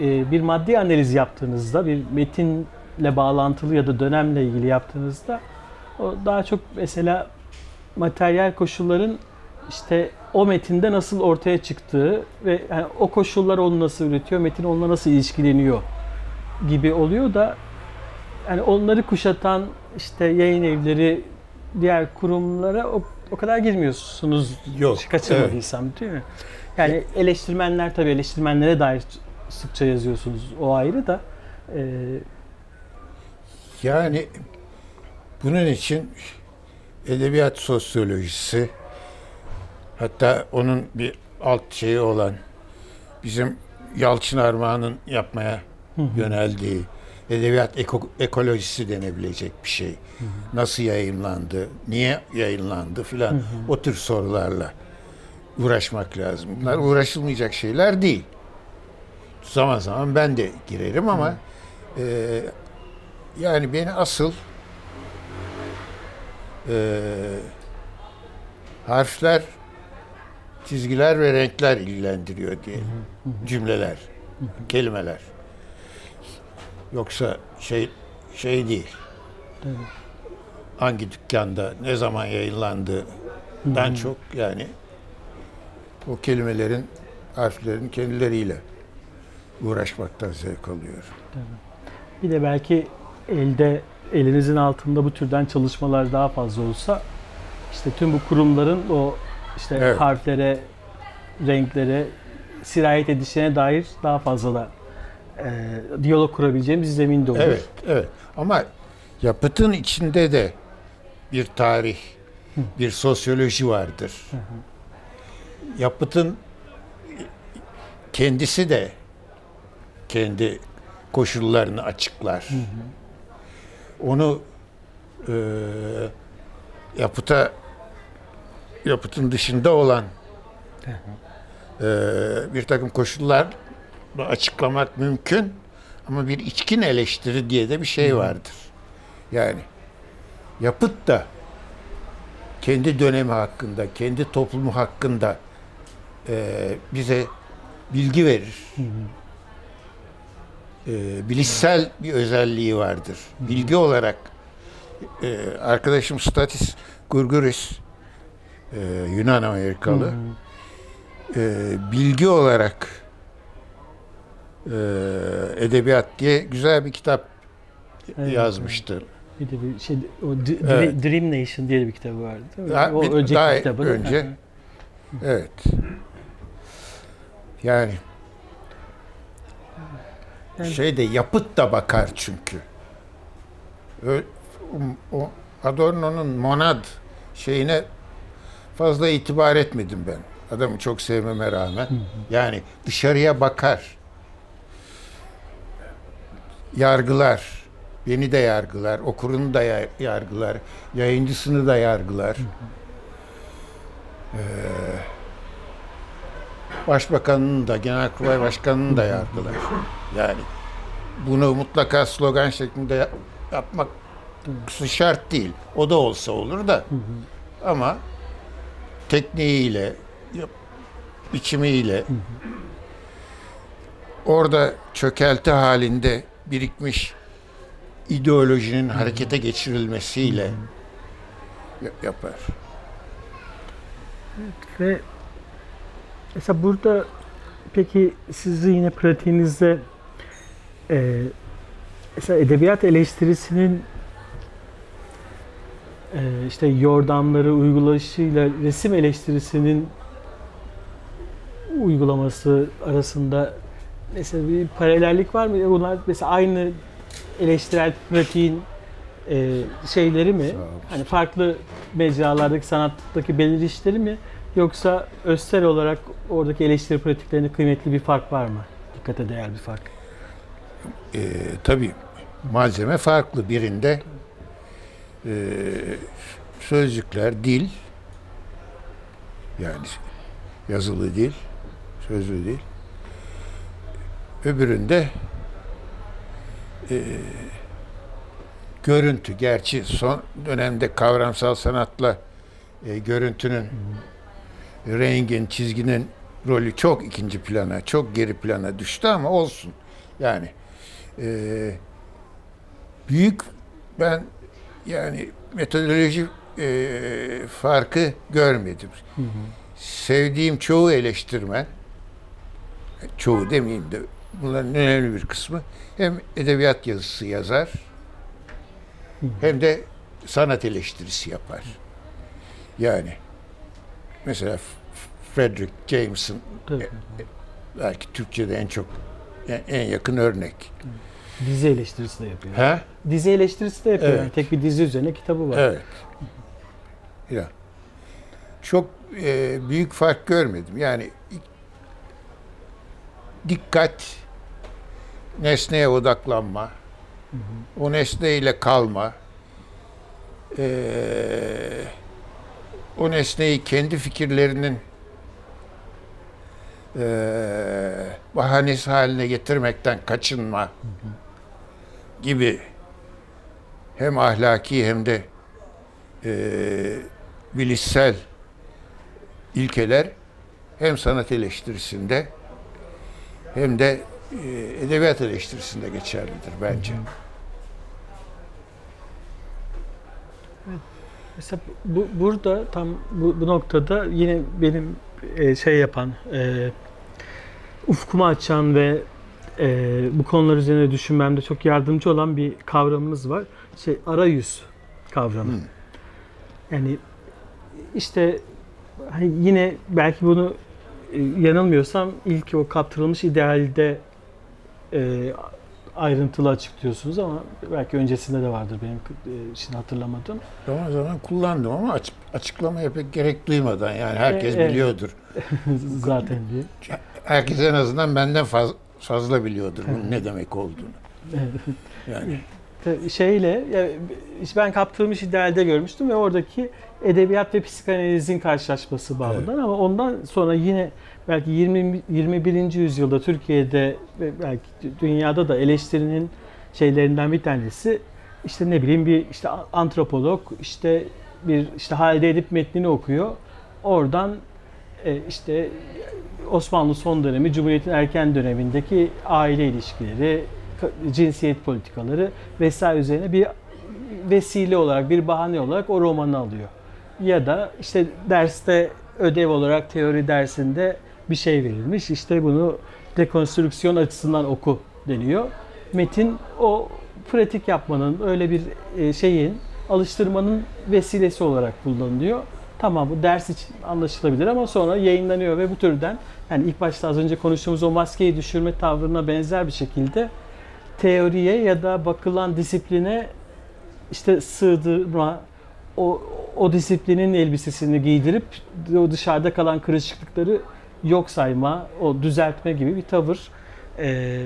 e, bir maddi analiz yaptığınızda bir metinle bağlantılı ya da dönemle ilgili yaptığınızda o daha çok mesela materyal koşulların işte o metinde nasıl ortaya çıktığı ve yani o koşullar onu nasıl üretiyor, metin onunla nasıl ilişkileniyor gibi oluyor da yani onları kuşatan işte yayın evleri, diğer kurumlara o, o kadar girmiyorsunuz Yok. kaçırmadıysam değil mi? Yani eleştirmenler tabii eleştirmenlere dair sıkça yazıyorsunuz o ayrı da E, Yani bunun için edebiyat sosyolojisi hatta onun bir alt şeyi olan bizim Yalçın Armağan'ın yapmaya hı hı. yöneldiği edebiyat eko- ekolojisi denebilecek bir şey. Nasıl yayınlandı, niye yayınlandı filan Hı hı. o tür sorularla uğraşmak lazım. Bunlar uğraşılmayacak şeyler değil. Zaman zaman ben de girerim ama e, yani beni asıl e, harfler, çizgiler ve renkler ilgilendiriyor diye cümleler, kelimeler. Yoksa şey şey değil. Evet. Hangi dükkanda ne zaman yayınlandığından çok yani o kelimelerin harflerin kendileriyle uğraşmaktan zevk alıyorum. Bir de belki elde elinizin altında bu türden çalışmalar daha fazla olsa işte tüm bu kurumların o işte Evet. harflere, renklere sirayet edişine dair daha fazla da e, diyalog kurabileceğimiz zemin de olur. Evet, evet. Ama yapıtın içinde de bir tarih, bir sosyoloji vardır. Yapıtın kendisi de kendi koşullarını açıklar. Onu e, yapıta yapıtın dışında olan e, bir takım koşullarla açıklamak mümkün ama bir içkin eleştiri diye de bir şey vardır. Yani yapıt da kendi dönemi hakkında, kendi toplumu hakkında e, bize bilgi verir. E, bilişsel bir özelliği vardır. Bilgi olarak e, arkadaşım Statis Gurguris e, Yunan Amerikalı Hı hı. e, bilgi olarak e, edebiyat diye güzel bir kitap Evet, yazmıştı. Bir de bir şey o D- Evet. Dream Nation diye bir kitabı vardı. Daha- o bir- önceki daha kitabı. önce. Evet. Yani Yani- şey de yapıt da bakar çünkü. Ö- o Adorno'nun monad şeyine fazla itibar etmedim ben. Adamı çok sevmeme rağmen. Yani dışarıya bakar. Yargılar. Beni de yargılar. Okurunu da ya- yargılar. Yayıncısını da yargılar. Ee, Başbakanını da, Genelkurmay Başkanı'nı da yargılar. Yani bunu mutlaka slogan şeklinde yap- yapmak şart değil. O da olsa olur da. Ama tekniğiyle, biçimiyle orada çökelti halinde birikmiş ideolojinin harekete geçirilmesiyle ya- yapar. Ve mesela burada peki sizi yine pratiğinizde e, mesela edebiyat eleştirisinin e, işte yordamları, uygulayışıyla resim eleştirisinin uygulaması arasında mesela bir paralellik var mı? Bunlar mesela aynı eleştirel pratiğin e, şeyleri mi? Hani farklı mecralardaki sanattaki belirişleri mi? Yoksa özsel olarak oradaki eleştiri pratiklerinde kıymetli bir fark var mı? Dikkate değer bir fark. Ee, tabii malzeme farklı. Birinde e, sözcükler, dil yani yazılı dil, sözlü dil. Öbüründe e, görüntü. Gerçi son dönemde kavramsal sanatla e, görüntünün, rengin, çizginin rolü çok ikinci plana, çok geri plana düştü ama olsun. Yani e, büyük ben yani metodoloji e, farkı görmedim. Sevdiğim çoğu eleştirmen, çoğu demeyeyim de bunların önemli bir kısmı hem edebiyat yazısı yazar hem de sanat eleştirisi yapar. Yani mesela Frederick Jameson Tabii. belki Türkçe'de en çok en- en yakın örnek. Dizi eleştirisi de yapıyor. He? Dizi eleştirisi de yapıyor. Evet. Yani tek bir dizi üzerine kitabı var. Evet. Ya. Çok e, büyük fark görmedim. Yani dikkat, nesneye odaklanma, o nesneyle kalma, e, o nesneyi kendi fikirlerinin e, bahanesi haline getirmekten kaçınma gibi hem ahlaki hem de e, bilişsel ilkeler hem sanat eleştirisinde hem de edebiyat eleştirisinde geçerlidir bence. Mesela bu, burada tam bu, bu noktada yine benim e, şey yapan, e, ufkumu açan ve e, bu konular üzerine düşünmemde çok yardımcı olan bir kavramımız var. Şey arayüz kavramı. Hı. Yani işte hani yine belki bunu e, yanılmıyorsam ilk o kaptırılmış idealde e, ayrıntılı açıklıyorsunuz ama belki öncesinde de vardır benim e, şimdi hatırlamadım. Zaman zaman kullandım ama açık, açıklamaya pek gerek duymadan yani herkes E, evet. biliyordur. Zaten bir Herkes en azından benden faz, fazla biliyordur bunun ne demek olduğunu. Yani şeyle ya, işte ben kaptırılmış idealde görmüştüm ve oradaki edebiyat ve psikanalizin karşılaşması bağından ama ondan sonra yine belki 20 21. yüzyılda Türkiye'de ve belki dünyada da eleştirinin şeylerinden bir tanesi işte ne bileyim bir işte antropolog işte bir işte Halide Edip metnini okuyor. Oradan e, işte Osmanlı son dönemi, Cumhuriyet'in erken dönemindeki aile ilişkileri, cinsiyet politikaları vesaire üzerine bir vesile olarak, bir bahane olarak o romanı alıyor. Ya da işte derste ödev olarak teori dersinde bir şey verilmiş. İşte bunu dekonstrüksiyon açısından oku deniyor. Metin o pratik yapmanın, öyle bir e, şeyin, alıştırmanın vesilesi olarak kullanılıyor. Tamam bu ders için anlaşılabilir ama sonra yayınlanıyor ve bu türden yani ilk başta az önce konuştuğumuz o maskeyi düşürme tavrına benzer bir şekilde teoriye ya da bakılan disipline işte sığdırma, o, o disiplinin elbisesini giydirip o dışarıda kalan kırışıklıkları yok sayma, o düzeltme gibi bir tavır e,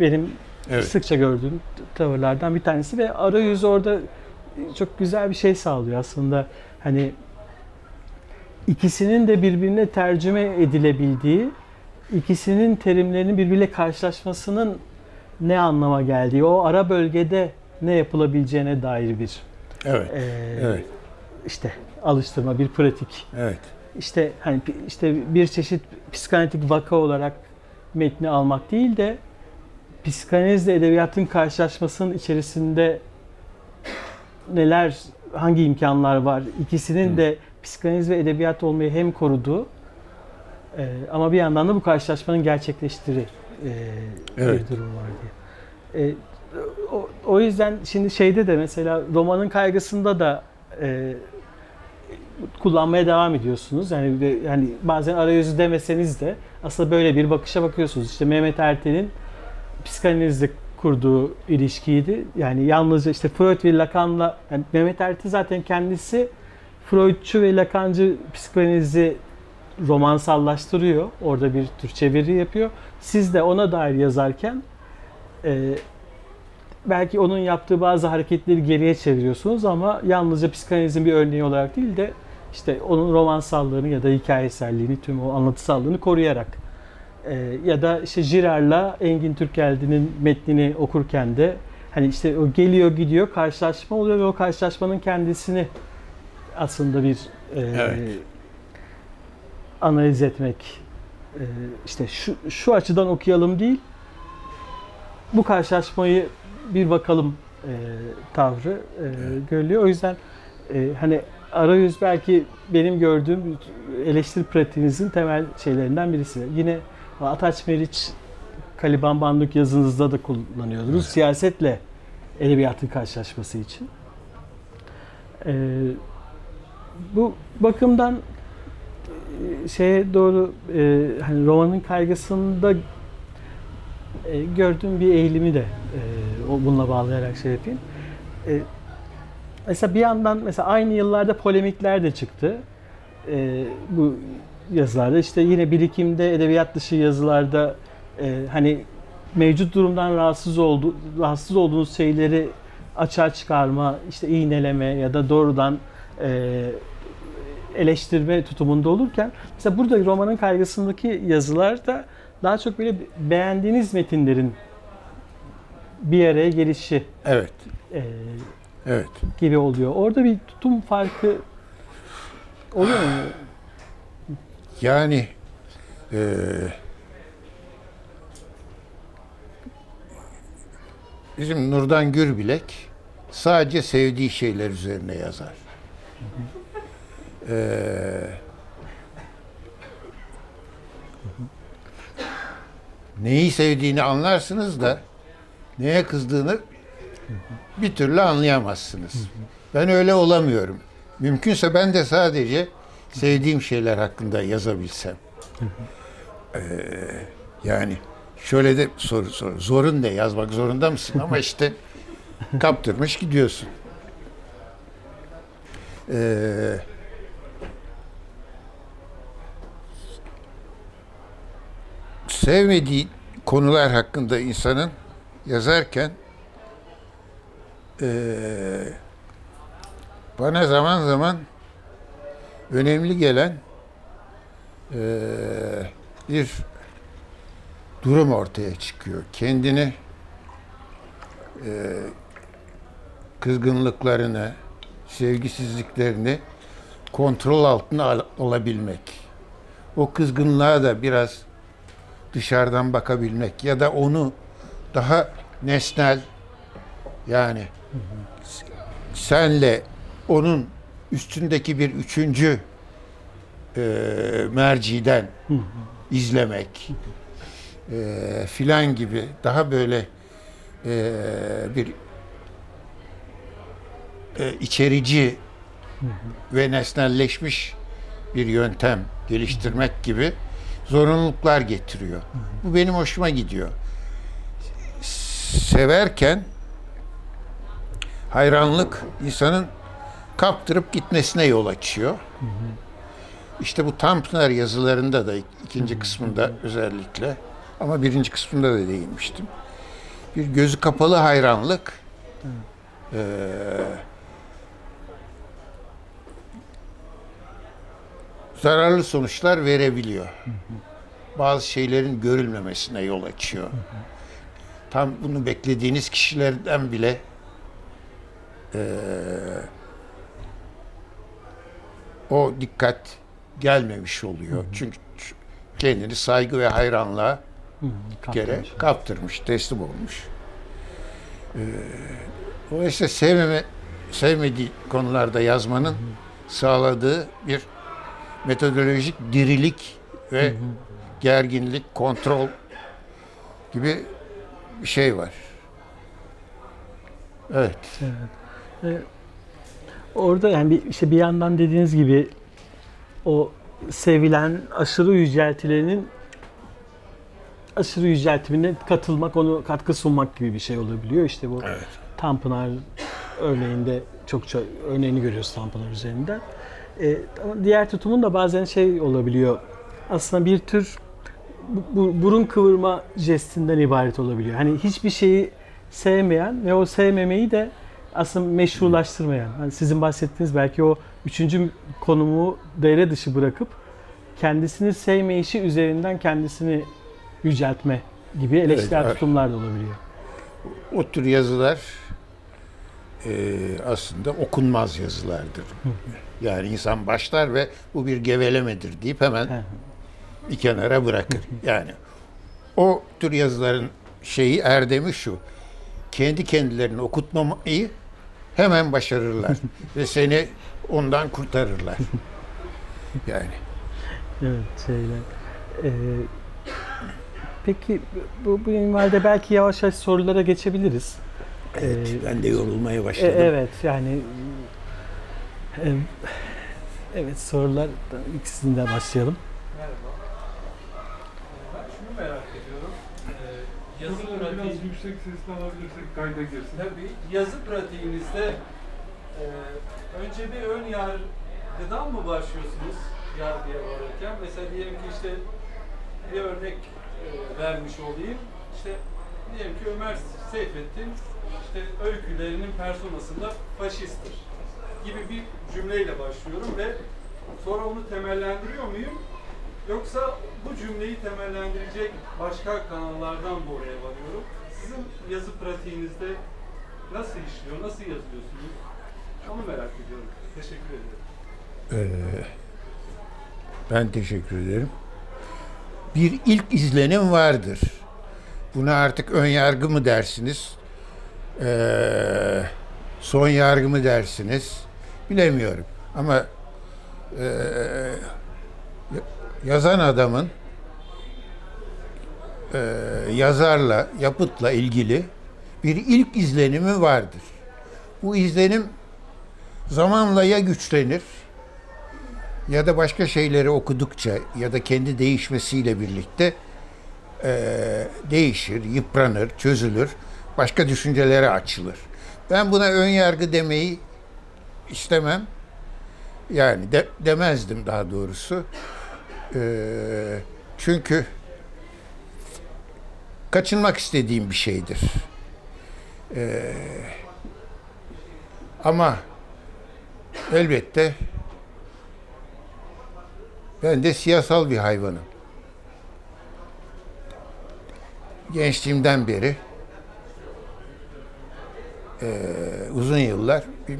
benim evet. sıkça gördüğüm tavırlardan bir tanesi ve arayüz orada çok güzel bir şey sağlıyor aslında. Hani ikisinin de birbirine tercüme edilebildiği, ikisinin terimlerinin birbiriyle karşılaşmasının ne anlama geldiği, o ara bölgede ne yapılabileceğine dair bir Evet. e, Evet. işte alıştırma, bir pratik. Evet. İşte hani işte bir çeşit psikanalitik vaka olarak metni almak değil de psikanalizle edebiyatın karşılaşmasının içerisinde neler, hangi imkanlar var? İkisinin Hı. de psikanaliz ve edebiyat olmayı hem koruduğu e, ama bir yandan da bu karşılaşmanın gerçekleştiği e, Evet. bir durum var diye. E, o, o yüzden şimdi şeyde de mesela romanın kaygısında da e, kullanmaya devam ediyorsunuz. Yani ve- yani bazen arayüzü demeseniz de aslında böyle bir bakışa bakıyorsunuz. İşte Mehmet Ertel'in psikanalizle kurduğu ilişkiydi. Yani yalnızca işte Freud ve Lacan'la yani Mehmet Ertel zaten kendisi Freudçu ve Lacancı psikanalizi romansallaştırıyor. Orada bir tür çeviri yapıyor. Siz de ona dair yazarken e, belki onun yaptığı bazı hareketleri geriye çeviriyorsunuz ama yalnızca psikanalizin bir örneği olarak değil de işte onun romansallığını ya da hikayeselliğini, tüm o anlatısallığını koruyarak e, ya da işte Girard'la Engin Türkeldi'nin metnini okurken de hani işte o geliyor gidiyor karşılaşma oluyor ve o karşılaşmanın kendisini aslında bir e, Evet. analiz etmek e, işte şu şu açıdan okuyalım değil bu karşılaşmayı bir bakalım e, tavrı e, Evet. görülüyor. O yüzden e, hani arayüz belki benim gördüğüm eleştiri pratiğinizin temel şeylerinden birisi. Yine Ataç Meriç Kaliban Banduk yazınızda da kullanıyordunuz. Evet. Siyasetle edebiyatın karşılaşması için. E, bu bakımdan e, şeye doğru e, hani romanın kaygısında e, gördüğüm bir eğilimi de e, o- bununla bağlayarak şey yapayım. E, mesela bir yandan mesela aynı yıllarda polemikler de çıktı. E, bu yazılarda işte yine birikimde edebiyat dışı yazılarda e, hani mevcut durumdan rahatsız oldu rahatsız olduğunuz şeyleri açığa çıkarma, işte iğneleme ya da doğrudan e, eleştirme tutumunda olurken mesela burada romanın kaygısındaki yazılarda daha çok böyle beğendiğiniz metinlerin bir araya gelişi Evet, e, evet. gibi oluyor. Orada bir tutum farkı oluyor mu? Yani eee, bizim Nurdan Gürbilek sadece sevdiği şeyler üzerine yazar. Eee, neyi sevdiğini anlarsınız da neye kızdığını bir türlü anlayamazsınız. Ben öyle olamıyorum. Mümkünse ben de sadece sevdiğim şeyler hakkında yazabilsem. Ee, yani şöyle de soru soru. Zorun ne? Yazmak zorunda mısın? Ama işte kaptırmış gidiyorsun. Ee, sevmediği konular hakkında insanın yazarken eee bana zaman zaman önemli gelen eee, bir durum ortaya çıkıyor. Kendini eee, kızgınlıklarını, sevgisizliklerini kontrol altına al- alabilmek. O kızgınlığa da biraz dışarıdan bakabilmek ya da onu daha nesnel yani senle onun üstündeki bir üçüncü e, merciden izlemek e, filan gibi daha böyle e, bir e, içerici ve nesnelleşmiş bir yöntem geliştirmek gibi zorunluluklar getiriyor. Bu benim hoşuma gidiyor. Severken hayranlık insanın kaptırıp gitmesine yol açıyor. İşte bu Tanpınar yazılarında da ik- ikinci kısmında özellikle ama birinci kısmında da değinmiştim. Bir gözü kapalı hayranlık eee, zararlı sonuçlar verebiliyor. Bazı şeylerin görülmemesine yol açıyor. Tam bunu beklediğiniz kişilerden bile eee, o dikkat gelmemiş oluyor. Çünkü ç- kendini saygı ve hayranlığa Hı, bir kere kaptırmış. kaptırmış, teslim olmuş. Ee, dolayısıyla sevmeme, sevmediği konularda yazmanın sağladığı bir metodolojik dirilik ve gerginlik, kontrol gibi bir şey var. Evet. Orada yani bir, işte bir yandan dediğiniz gibi o sevilen aşırı yüceltilerinin aşırı yüceltimine katılmak, onu katkı sunmak gibi bir şey olabiliyor. İşte bu Evet. Tanpınar örneğinde çokça örneğini görüyoruz Tanpınar üzerinden. Ee, ama diğer tutumun da bazen şey olabiliyor. Aslında bir tür bu, bu- burun kıvırma jestinden ibaret olabiliyor. Hani hiçbir şeyi sevmeyen ve o sevmemeyi de aslında meşrulaştırmayan. Hani sizin bahsettiğiniz belki o üçüncü konumu devre dışı bırakıp kendisini sevmeyişi üzerinden kendisini yüceltme gibi eleştirel evet. tutumlar da olabiliyor. O tür yazılar e, aslında okunmaz yazılardır. Yani insan başlar ve bu bir gevelemedir deyip hemen He. bir kenara bırakır. Yani o tür yazıların şeyi erdemi şu. Kendi kendilerini okutmamayı hemen başarırlar ve seni ondan kurtarırlar. Yani Evet şeyler. Ee, peki bu, bu minvalde belki yavaş yavaş sorulara geçebiliriz. evet, Ee, ben de yorulmaya E, başladım. evet yani e, evet sorular ikisinden başlayalım. Merhaba. Ben şunu merak ediyorum. Ee, yazı pratiği, biraz yüksek sesle alabilirsek kayda girsin. tabii yazı pratiğinizde e, önce bir ön yargıdan mı başlıyorsunuz yargıya varırken? Mesela diyelim ki işte bir örnek e, vermiş olayım. İşte diyelim ki Ömer Seyfettin işte öykülerinin personasında faşisttir gibi bir cümleyle başlıyorum ve sonra onu temellendiriyor muyum? Yoksa bu cümleyi temellendirecek başka kanallardan mı oraya varıyorum? Sizin yazı pratiğinizde nasıl işliyor, nasıl yazıyorsunuz? Onu merak ediyorum. Teşekkür ederim. Ee, ben teşekkür ederim. Bir ilk izlenim vardır. Buna artık ön yargı mı dersiniz? Ee, son yargı mı dersiniz? Bilemiyorum. Ama ee, yazan adamın ee, yazarla, yapıtla ilgili bir ilk izlenimi vardır. Bu izlenim zamanla ya güçlenir ya da başka şeyleri okudukça ya da kendi değişmesiyle birlikte eee, değişir, yıpranır, çözülür, başka düşüncelere açılır. Ben buna ön yargı demeyi istemem. Yani de, demezdim daha doğrusu. Eee, çünkü kaçınmak istediğim bir şeydir. Eee, ama elbette ben de siyasal bir hayvanım. Gençliğimden beri eee, uzun yıllar bir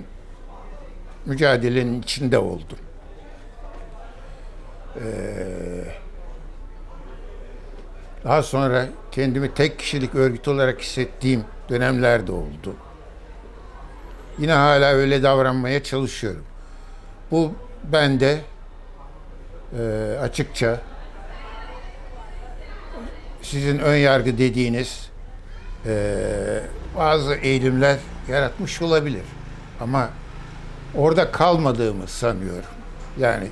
mücadelenin içinde oldum. Eee, daha sonra kendimi tek kişilik örgüt olarak hissettiğim dönemler de oldu. Yine hala öyle davranmaya çalışıyorum. Bu bende e, açıkça sizin ön yargı dediğiniz e, bazı eğilimler yaratmış olabilir. Ama orada kalmadığımı sanıyorum. Yani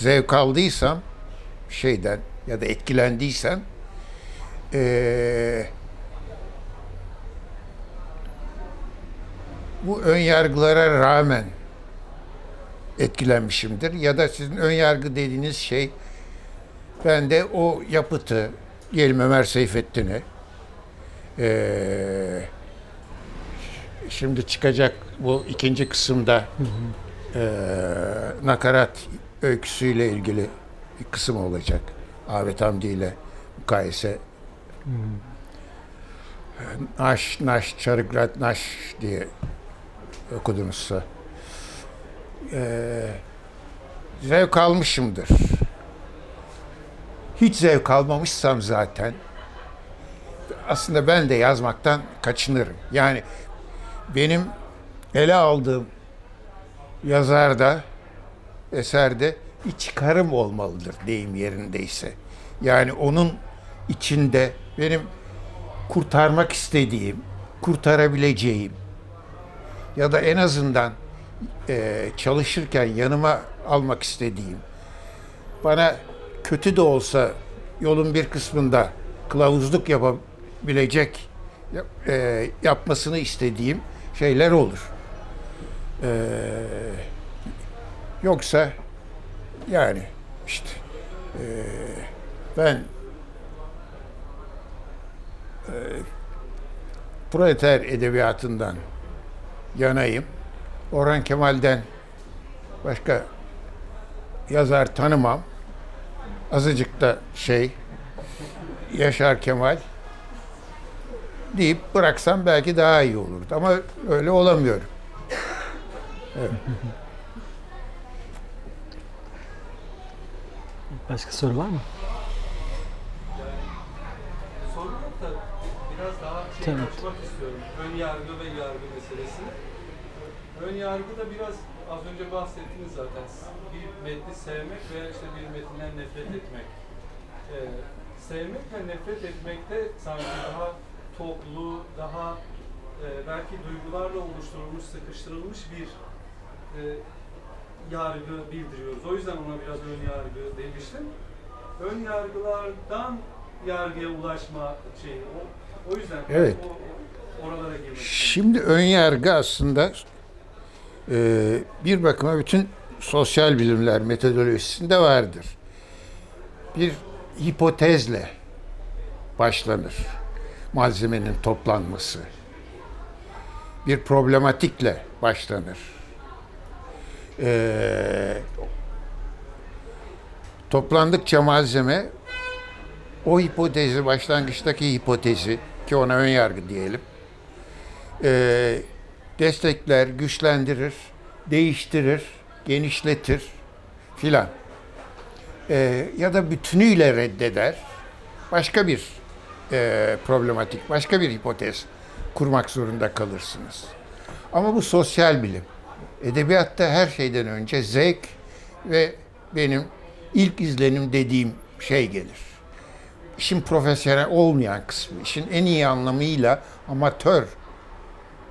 zevk aldıysam şeyden ya da etkilendiysem e, bu ön yargılara rağmen etkilenmişimdir. Ya da sizin ön yargı dediğiniz şey ben de o yapıtı diyelim Ömer Seyfettin'i eee, şimdi çıkacak bu ikinci kısımda eee, nakarat öyküsüyle ilgili bir kısım olacak. Ahmet Hamdi ile mukayese Naş, Naş, Çarıkrat, Naş diye okudunuzsa eee, zevk almışımdır. Hiç zevk almamışsam zaten aslında ben de yazmaktan kaçınırım. Yani benim ele aldığım yazarda, eserde çıkarım olmalıdır deyim yerindeyse. Yani onun içinde benim kurtarmak istediğim, kurtarabileceğim ya da en azından e, çalışırken yanıma almak istediğim, bana kötü de olsa yolun bir kısmında kılavuzluk yapabilecek yap- e, yapmasını istediğim şeyler olur. E, yoksa yani işte e, ben e, proleter edebiyatından yanayım. Orhan Kemal'den başka yazar tanımam. Azıcık da şey Yaşar Kemal deyip bıraksam belki daha iyi olurdu. Ama öyle olamıyorum. Başka soru var mı? Soru yok da biraz daha şey Tabii. açmak istiyorum. Ön yargı ve yargı meselesi. Ön yargı da biraz az önce bahsettiniz zaten. Bir metni sevmek veya işte bir metinden nefret etmek. Ee, sevmek ve nefret etmekte sanki daha toplu, daha e, belki duygularla oluşturulmuş, sıkıştırılmış bir e, yargı bildiriyoruz. O yüzden ona biraz ön yargı demiştim. Ön yargılardan yargıya ulaşma şeyi. O, o yüzden Evet. o, o- oralara girmek. Şimdi ön yargı aslında e, bir bakıma bütün sosyal bilimler metodolojisinde vardır. Bir hipotezle başlanır malzemenin toplanması. Bir problematikle başlanır. E, toplandıkça malzeme o hipotezi, başlangıçtaki hipotezi ki ona ön yargı diyelim, e, destekler, güçlendirir, değiştirir, genişletir filan. E, ya da bütünüyle reddeder, başka bir e, problematik, başka bir hipotez kurmak zorunda kalırsınız. Ama bu sosyal bilim. Edebiyatta her şeyden önce zevk ve benim ilk izlenim dediğim şey gelir. İşin profesyonel olmayan kısmı, işin en iyi anlamıyla amatör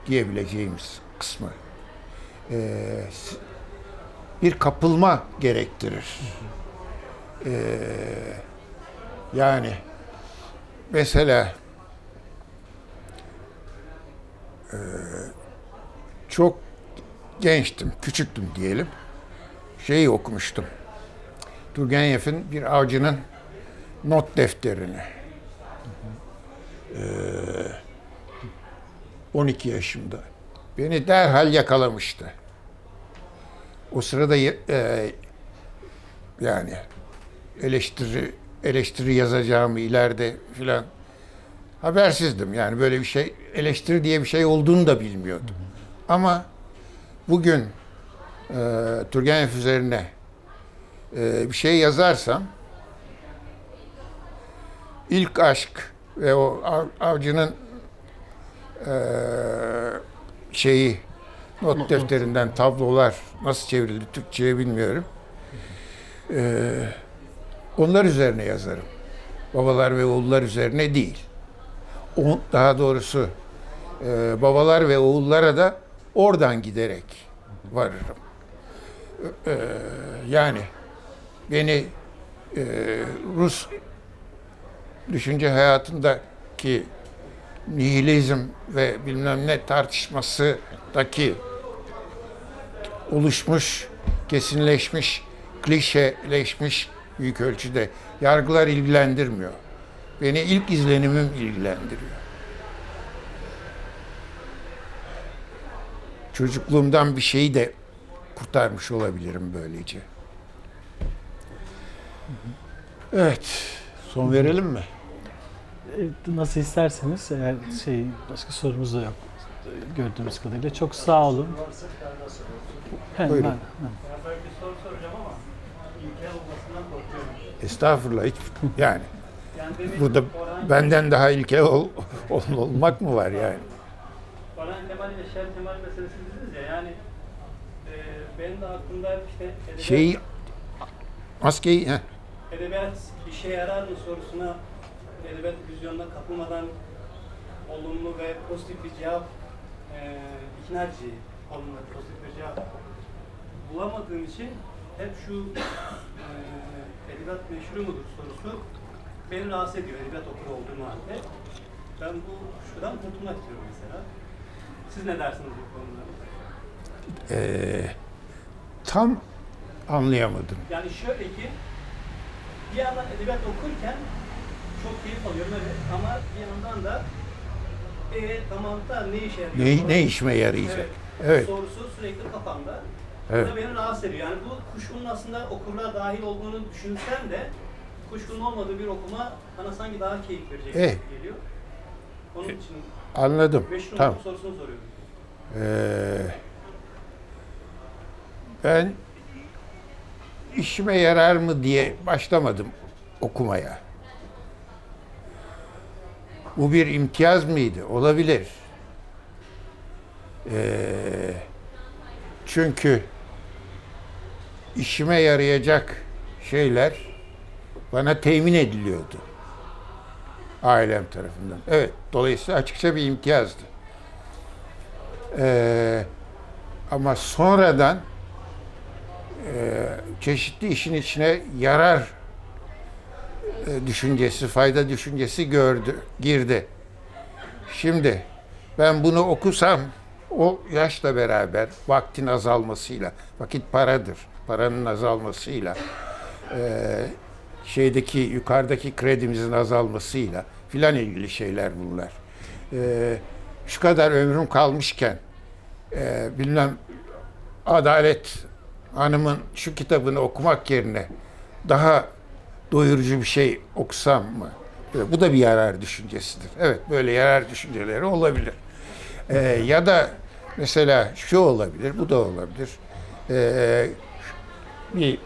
diyebileceğimiz kısmı. Ee, bir kapılma gerektirir. Ee, yani mesela e, çok gençtim, küçüktüm diyelim. Şeyi okumuştum. Turgenev'in bir avcının not defterini. Ee, 12 yaşımda. Beni derhal yakalamıştı. O sırada e, yani eleştiri eleştiri yazacağımı ileride filan habersizdim. Yani böyle bir şey eleştiri diye bir şey olduğunu da bilmiyordum. Ama bugün e, Turgenev üzerine e, bir şey yazarsam ilk aşk ve o av- avcının e, şeyi not defterinden tablolar nasıl çevrildi Türkçe'ye bilmiyorum. E, onlar üzerine yazarım. Babalar ve oğullar üzerine değil. O, daha doğrusu e, babalar ve oğullara da oradan giderek varırım. E, yani beni e, Rus düşünce hayatındaki nihilizm ve bilmem ne tartışmasındaki oluşmuş, kesinleşmiş, klişeleşmiş büyük ölçüde yargılar ilgilendirmiyor. Beni ilk izlenimim ilgilendiriyor. Çocukluğumdan bir şeyi de kurtarmış olabilirim böylece. Evet. Son verelim mi? E, Nasıl isterseniz eğer şey başka sorumuz da yok gördüğümüz kadarıyla. Çok sağ olun. Buyurun. ben- Ben bir soru soracağım ama ilkel olmasından korkuyorum. Estağfurullah hiç yani burada benden daha ilkel ol- olmak mı var yani? Orhan Kemal ile Şer Kemal meselesi dediniz ya yani e, benim de aklımda işte edebiyat, Şeyi maskeyi heh, edebiyat işe yarar mı sorusuna edebiyat vizyonuna kapılmadan olumlu ve pozitif bir cevap e, ikna edici olumlu ve pozitif bir cevap bulamadığım için hep şu e, edebiyat meşru mudur sorusu beni rahatsız ediyor edebiyat okuru olduğum halde. Ben bu şuradan kurtulmak istiyorum mesela. Siz ne dersiniz bu konuda? eee, tam anlayamadım. Yani şöyle ki bir yandan edebiyat okurken çok keyif alıyorum evet ama bir yandan da e, tamam da ne işe yarıyor? Ne, ne işime yarayacak? Evet. Evet. Sorusu sürekli kafamda. Evet. Bu da beni rahatsız ediyor. Yani bu kuşkunun aslında okurluğa dahil olduğunu düşünsem de kuşkunun olmadığı bir okuma bana sanki daha keyif verecek Evet. geliyor. Onun için Anladım. Tamam. sorusunu soruyorum. Eee, ben işime yarar mı diye başlamadım okumaya. Bu bir imtiyaz mıydı? Olabilir. Eee, çünkü işime yarayacak şeyler bana temin ediliyordu. Ailem tarafından. Evet, dolayısıyla açıkça bir imtiyazdı. Eee, ama sonradan eee, çeşitli işin içine yarar e, düşüncesi, fayda düşüncesi gördü, girdi. Şimdi ben bunu okusam o yaşla beraber vaktin azalmasıyla, vakit paradır, paranın azalmasıyla, e, şeydeki yukarıdaki kredimizin azalmasıyla filan ilgili şeyler bunlar. E, şu kadar ömrüm kalmışken e, bilmem Adalet Hanım'ın şu kitabını okumak yerine daha doyurucu bir şey okusam mı? Bu da bir yarar düşüncesidir. Evet böyle yarar düşünceleri olabilir. Ee, ya da mesela şu olabilir, bu da olabilir. Ee, bir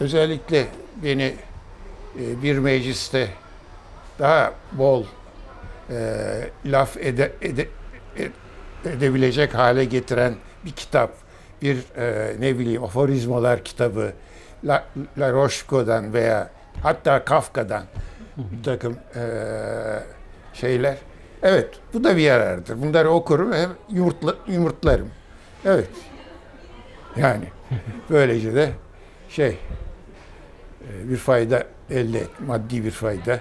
özellikle beni e, bir mecliste daha bol e, laf ede, ede, e- edebilecek hale getiren bir kitap, bir e, ne bileyim aforizmalar kitabı, La, La Rochefoucauld'dan veya hatta Kafka'dan bir takım e, şeyler. Evet, bu da bir yarardır. Bunları okurum ve yumurtla, yumurtlarım. Evet. Yani böylece de şey e, bir fayda elde maddi bir fayda,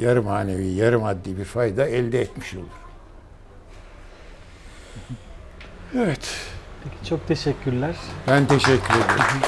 yarı manevi, yarı maddi bir fayda elde etmiş olur. Evet, Peki çok teşekkürler. ben teşekkür ederim.